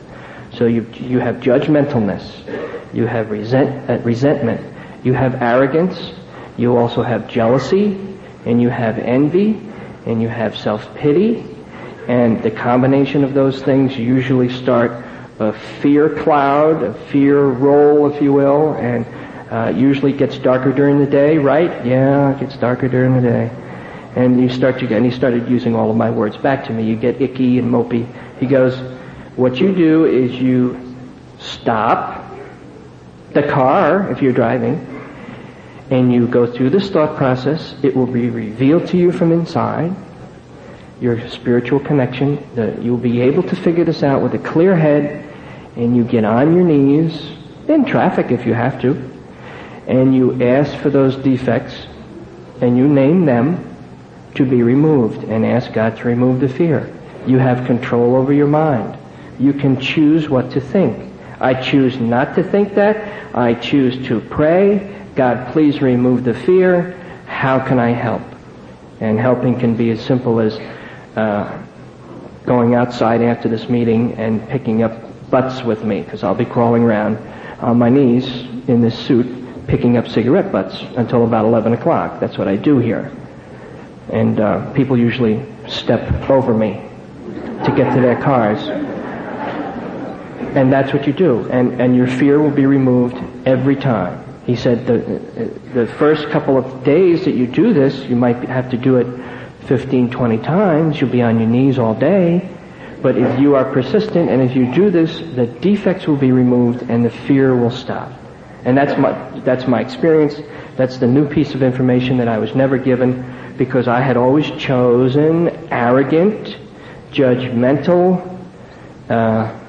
B: So you, you have judgmentalness. You have resent, uh, resentment. You have arrogance. You also have jealousy, and you have envy, and you have self-pity, and the combination of those things usually start a fear cloud, a fear roll, if you will, and uh, usually gets darker during the day, right? Yeah, it gets darker during the day. And you start to get, and he started using all of my words back to me. You get icky and mopey. He goes, what you do is you stop the car if you're driving, and you go through this thought process, it will be revealed to you from inside, your spiritual connection, that you'll be able to figure this out with a clear head, and you get on your knees, in traffic if you have to, and you ask for those defects, and you name them to be removed, and ask God to remove the fear. You have control over your mind. You can choose what to think. I choose not to think that. I choose to pray. God, please remove the fear. How can I help? And helping can be as simple as uh, going outside after this meeting and picking up butts with me, because I'll be crawling around on my knees in this suit picking up cigarette butts until about 11 o'clock. That's what I do here. And uh, people usually step over me to get to their cars. And that's what you do. And, and your fear will be removed every time. He said the, the first couple of days that you do this, you might have to do it 15, 20 times, you'll be on your knees all day. But if you are persistent and if you do this, the defects will be removed and the fear will stop. And that's my, that's my experience. That's the new piece of information that I was never given because I had always chosen arrogant, judgmental, uh,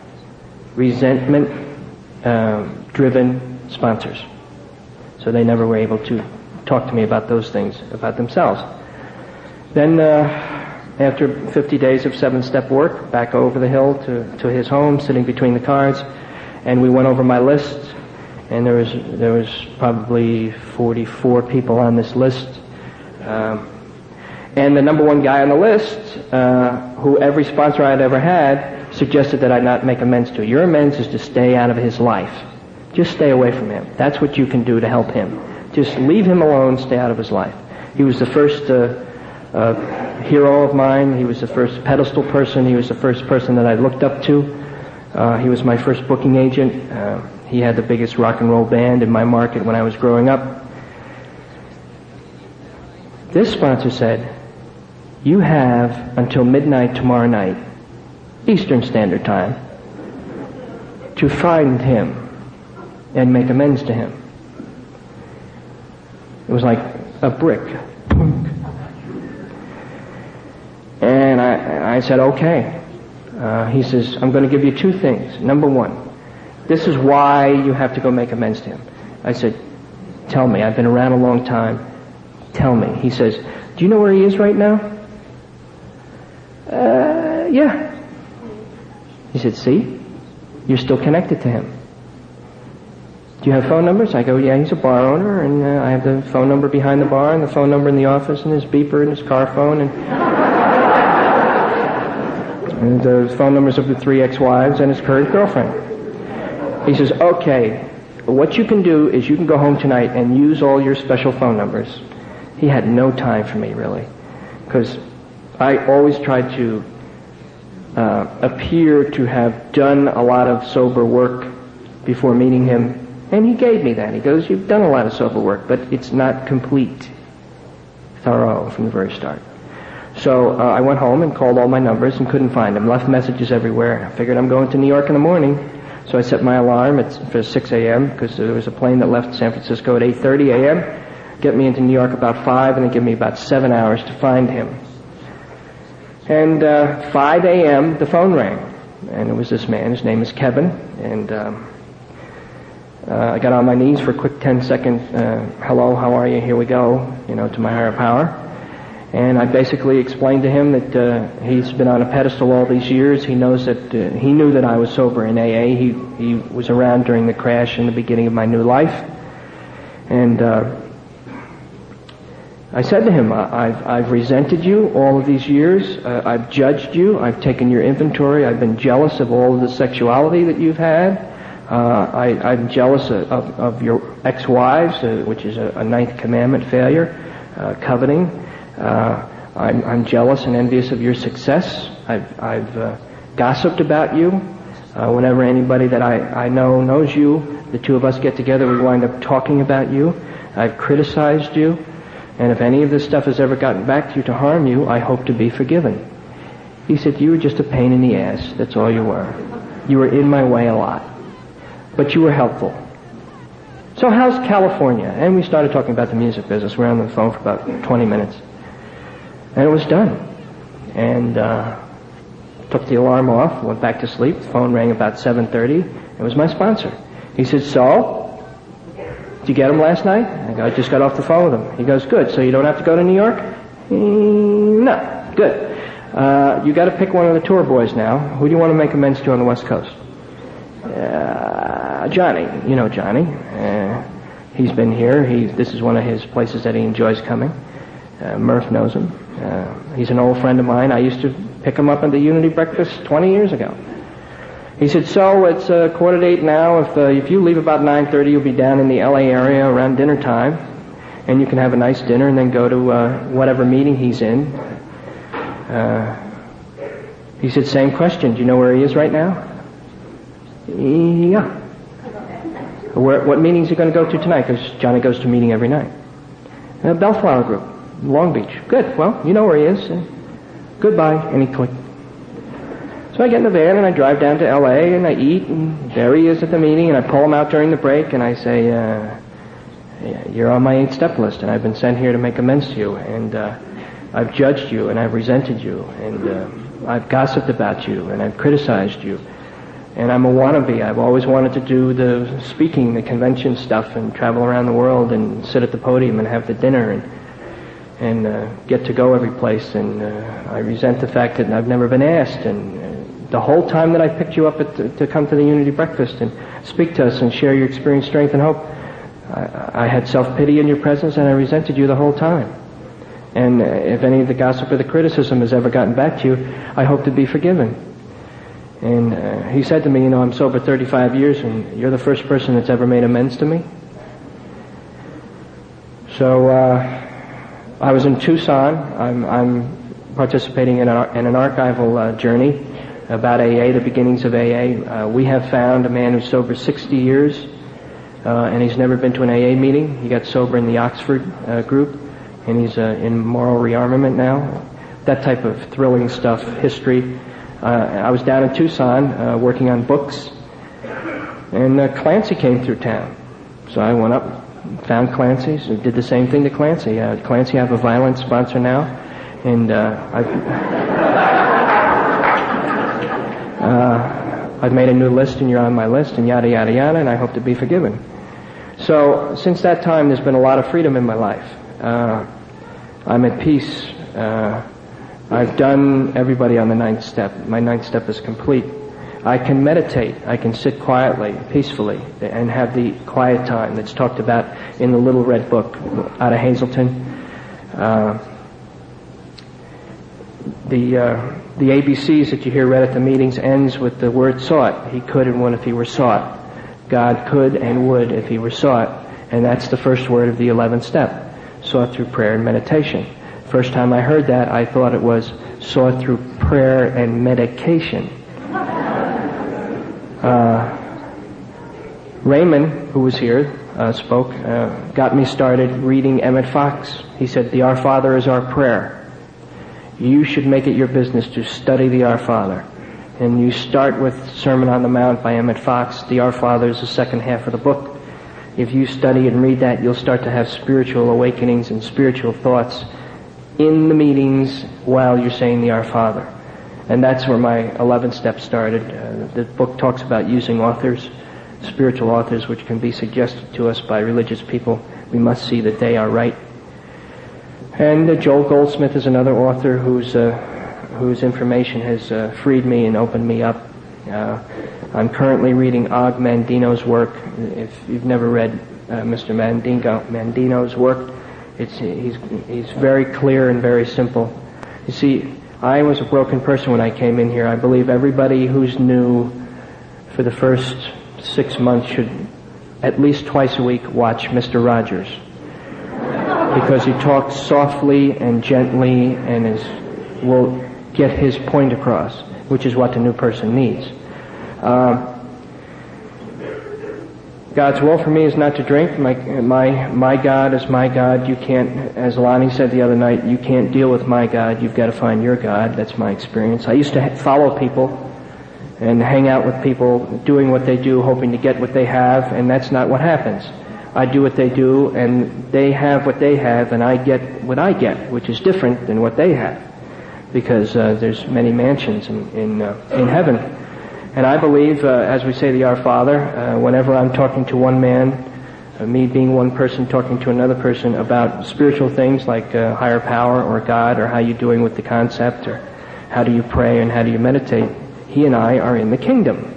B: resentment uh, driven sponsors. So they never were able to talk to me about those things about themselves. Then, uh, after 50 days of seven-step work, back over the hill to, to his home, sitting between the cars, and we went over my list, and there was there was probably 44 people on this list. Um, and the number one guy on the list, uh, who every sponsor I'd ever had, suggested that I not make amends to. Your amends is to stay out of his life. Just stay away from him. That's what you can do to help him. Just leave him alone, stay out of his life. He was the first uh, uh, hero of mine. He was the first pedestal person. He was the first person that I looked up to. Uh, he was my first booking agent. Uh, he had the biggest rock and roll band in my market when I was growing up. This sponsor said, you have until midnight tomorrow night, Eastern Standard Time, to find him and make amends to him. It was like a brick. And I, I said, okay. Uh, he says, I'm going to give you two things. Number one, this is why you have to go make amends to him. I said, tell me. I've been around a long time. Tell me. He says, do you know where he is right now? Uh, yeah. He said, see? You're still connected to him. Do you have phone numbers? I go, yeah, he's a bar owner, and uh, I have the phone number behind the bar, and the phone number in the office, and his beeper, and his car phone, and, and the phone numbers of the three ex-wives and his current girlfriend. He says, okay, what you can do is you can go home tonight and use all your special phone numbers. He had no time for me, really, because I always tried to uh, appear to have done a lot of sober work before meeting him and he gave me that. He goes, you've done a lot of sober work, but it's not complete, thorough from the very start. So uh, I went home and called all my numbers and couldn't find them. Left messages everywhere. I figured I'm going to New York in the morning. So I set my alarm at, for 6 a.m. because there was a plane that left San Francisco at 8.30 a.m. Get me into New York about 5 and then give me about 7 hours to find him. And uh, 5 a.m. the phone rang. And it was this man. His name is Kevin. And... Um, uh, I got on my knees for a quick 10 second, uh, hello, how are you, here we go, you know, to my higher power. And I basically explained to him that uh, he's been on a pedestal all these years. He knows that uh, he knew that I was sober in AA. He he was around during the crash in the beginning of my new life, and uh, I said to him, I've I've resented you all of these years. Uh, I've judged you. I've taken your inventory. I've been jealous of all of the sexuality that you've had. Uh, I, am jealous of, of, your ex-wives, uh, which is a, a, ninth commandment failure, uh, coveting. Uh, I'm, I'm, jealous and envious of your success. I've, I've uh, gossiped about you. Whenever anybody that I, I know knows you, the two of us get together, we wind up talking about you. I've criticized you. And if any of this stuff has ever gotten back to you to harm you, I hope to be forgiven. He said, you were just a pain in the ass. That's all you were. You were in my way a lot but you were helpful. So how's California? And we started talking about the music business. We were on the phone for about 20 minutes. And it was done. And uh, took the alarm off, went back to sleep. The phone rang about 7.30. It was my sponsor. He said, so, did you get him last night? I go, I just got off the phone with him. He goes, good. So you don't have to go to New York? Mm, no. Good. Uh, you got to pick one of the tour boys now. Who do you want to make amends to on the West Coast? Uh, Johnny, you know Johnny. Uh, he's been here. He, this is one of his places that he enjoys coming. Uh, Murph knows him. Uh, he's an old friend of mine. I used to pick him up at the Unity breakfast 20 years ago. He said, so it's uh, quarter to eight now. If, uh, if you leave about 9.30, you'll be down in the LA area around dinner time. And you can have a nice dinner and then go to uh, whatever meeting he's in. Uh, he said, same question. Do you know where he is right now? Yeah. Where, what meetings are you going to go to tonight? Because Johnny goes to meeting every night. Uh, Bellflower Group. Long Beach. Good. Well, you know where he is. Goodbye. And he clicked. So I get in the van and I drive down to L.A. and I eat and there he is at the meeting and I pull him out during the break and I say, uh, you're on my eight step list and I've been sent here to make amends to you and uh, I've judged you and I've resented you and uh, I've gossiped about you and I've criticized you and I'm a wannabe. I've always wanted to do the speaking, the convention stuff and travel around the world and sit at the podium and have the dinner and and uh, get to go every place and uh, I resent the fact that I've never been asked and the whole time that I picked you up the, to come to the Unity Breakfast and speak to us and share your experience, strength, and hope, I, I had self-pity in your presence and I resented you the whole time. And uh, if any of the gossip or the criticism has ever gotten back to you, I hope to be forgiven. And uh, he said to me, you know, I'm sober 35 years and you're the first person that's ever made amends to me. So uh, I was in Tucson. I'm, I'm participating in, a, in an archival uh, journey about AA, the beginnings of AA. Uh, we have found a man who's sober 60 years, uh, and he's never been to an AA meeting. He got sober in the Oxford uh, group, and he's uh, in moral rearmament now. That type of thrilling stuff, history. Uh, I was down in Tucson uh, working on books, and Clancy came through town. So I went up, found Clancy, so did the same thing to Clancy. Clancy, I have a violent sponsor now, and I uh, I've made a new list and you're on my list and yada yada yada and I hope to be forgiven. So since that time there's been a lot of freedom in my life. Uh, I'm at peace. Uh, I've done everybody on the ninth step. My ninth step is complete. I can meditate. I can sit quietly, peacefully, and have the quiet time that's talked about in the Little Red Book out of Hazelden. Uh, the uh, the ABCs that you hear read at the meetings ends with the word sought. He could and would if he were sought. God could and would if he were sought. And that's the first word of the 11th step. Sought through prayer and meditation. First time I heard that, I thought it was sought through prayer and medication. Uh, Raymond, who was here, uh, spoke, uh, got me started reading Emmett Fox. He said, the Our Father is our prayer you should make it your business to study the Our Father. And you start with Sermon on the Mount by Emmett Fox. The Our Father is the second half of the book. If you study and read that, you'll start to have spiritual awakenings and spiritual thoughts in the meetings while you're saying the Our Father. And that's where my 11th step started. Uh, the book talks about using authors, spiritual authors, which can be suggested to us by religious people. We must see that they are right and uh, Joel Goldsmith is another author whose uh, whose information has uh, freed me and opened me up. Uh, I'm currently reading Og Mandino's work. If you've never read uh, Mr. Mandino, Mandino's work, it's he's he's very clear and very simple. You see, I was a broken person when I came in here. I believe everybody who's new for the first six months should at least twice a week watch Mr. Rogers because he talks softly and gently and is, will get his point across, which is what the new person needs. Um, God's will for me is not to drink. My, my, my God is my God. You can't, as Lonnie said the other night, you can't deal with my God. You've got to find your God. That's my experience. I used to follow people and hang out with people doing what they do, hoping to get what they have, and that's not what happens. I do what they do, and they have what they have, and I get what I get, which is different than what they have, because uh, there's many mansions in in, uh, in heaven. And I believe, uh, as we say the Our Father, uh, whenever I'm talking to one man, uh, me being one person talking to another person about spiritual things like uh, higher power or God or how you doing with the concept or how do you pray and how do you meditate, he and I are in the kingdom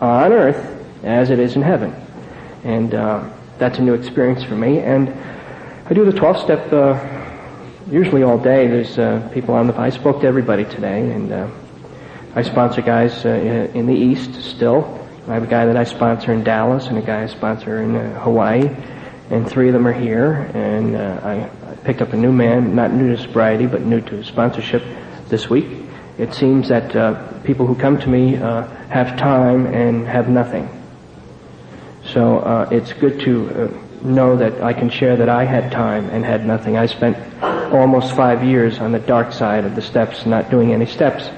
B: on earth as it is in heaven. And that's a new experience for me. And I do the 12 step uh, usually all day. There's uh, people on the. I spoke to everybody today, and uh, I sponsor guys uh, in the East still. I have a guy that I sponsor in Dallas and a guy I sponsor in uh, Hawaii, and three of them are here. And uh, I, I picked up a new man, not new to sobriety, but new to sponsorship this week. It seems that people who come to me have time and have nothing. So uh, it's good to uh, know that I can share that I had time and had nothing. I spent almost five years on the dark side of the steps, not doing any steps.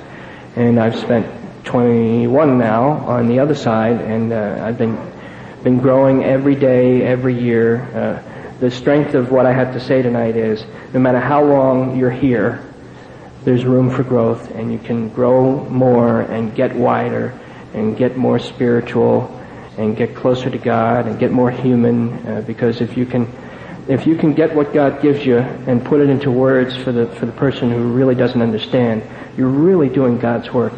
B: And I've spent 21 now on the other side, and uh, I've been been growing every day, every year. Uh, the strength of what I have to say tonight is, no matter how long you're here, there's room for growth, and you can grow more and get wider and get more spiritual and get closer to God and get more human. Uh, because if you can, if you can get what God gives you and put it into words for the for the person who really doesn't understand, you're really doing God's work.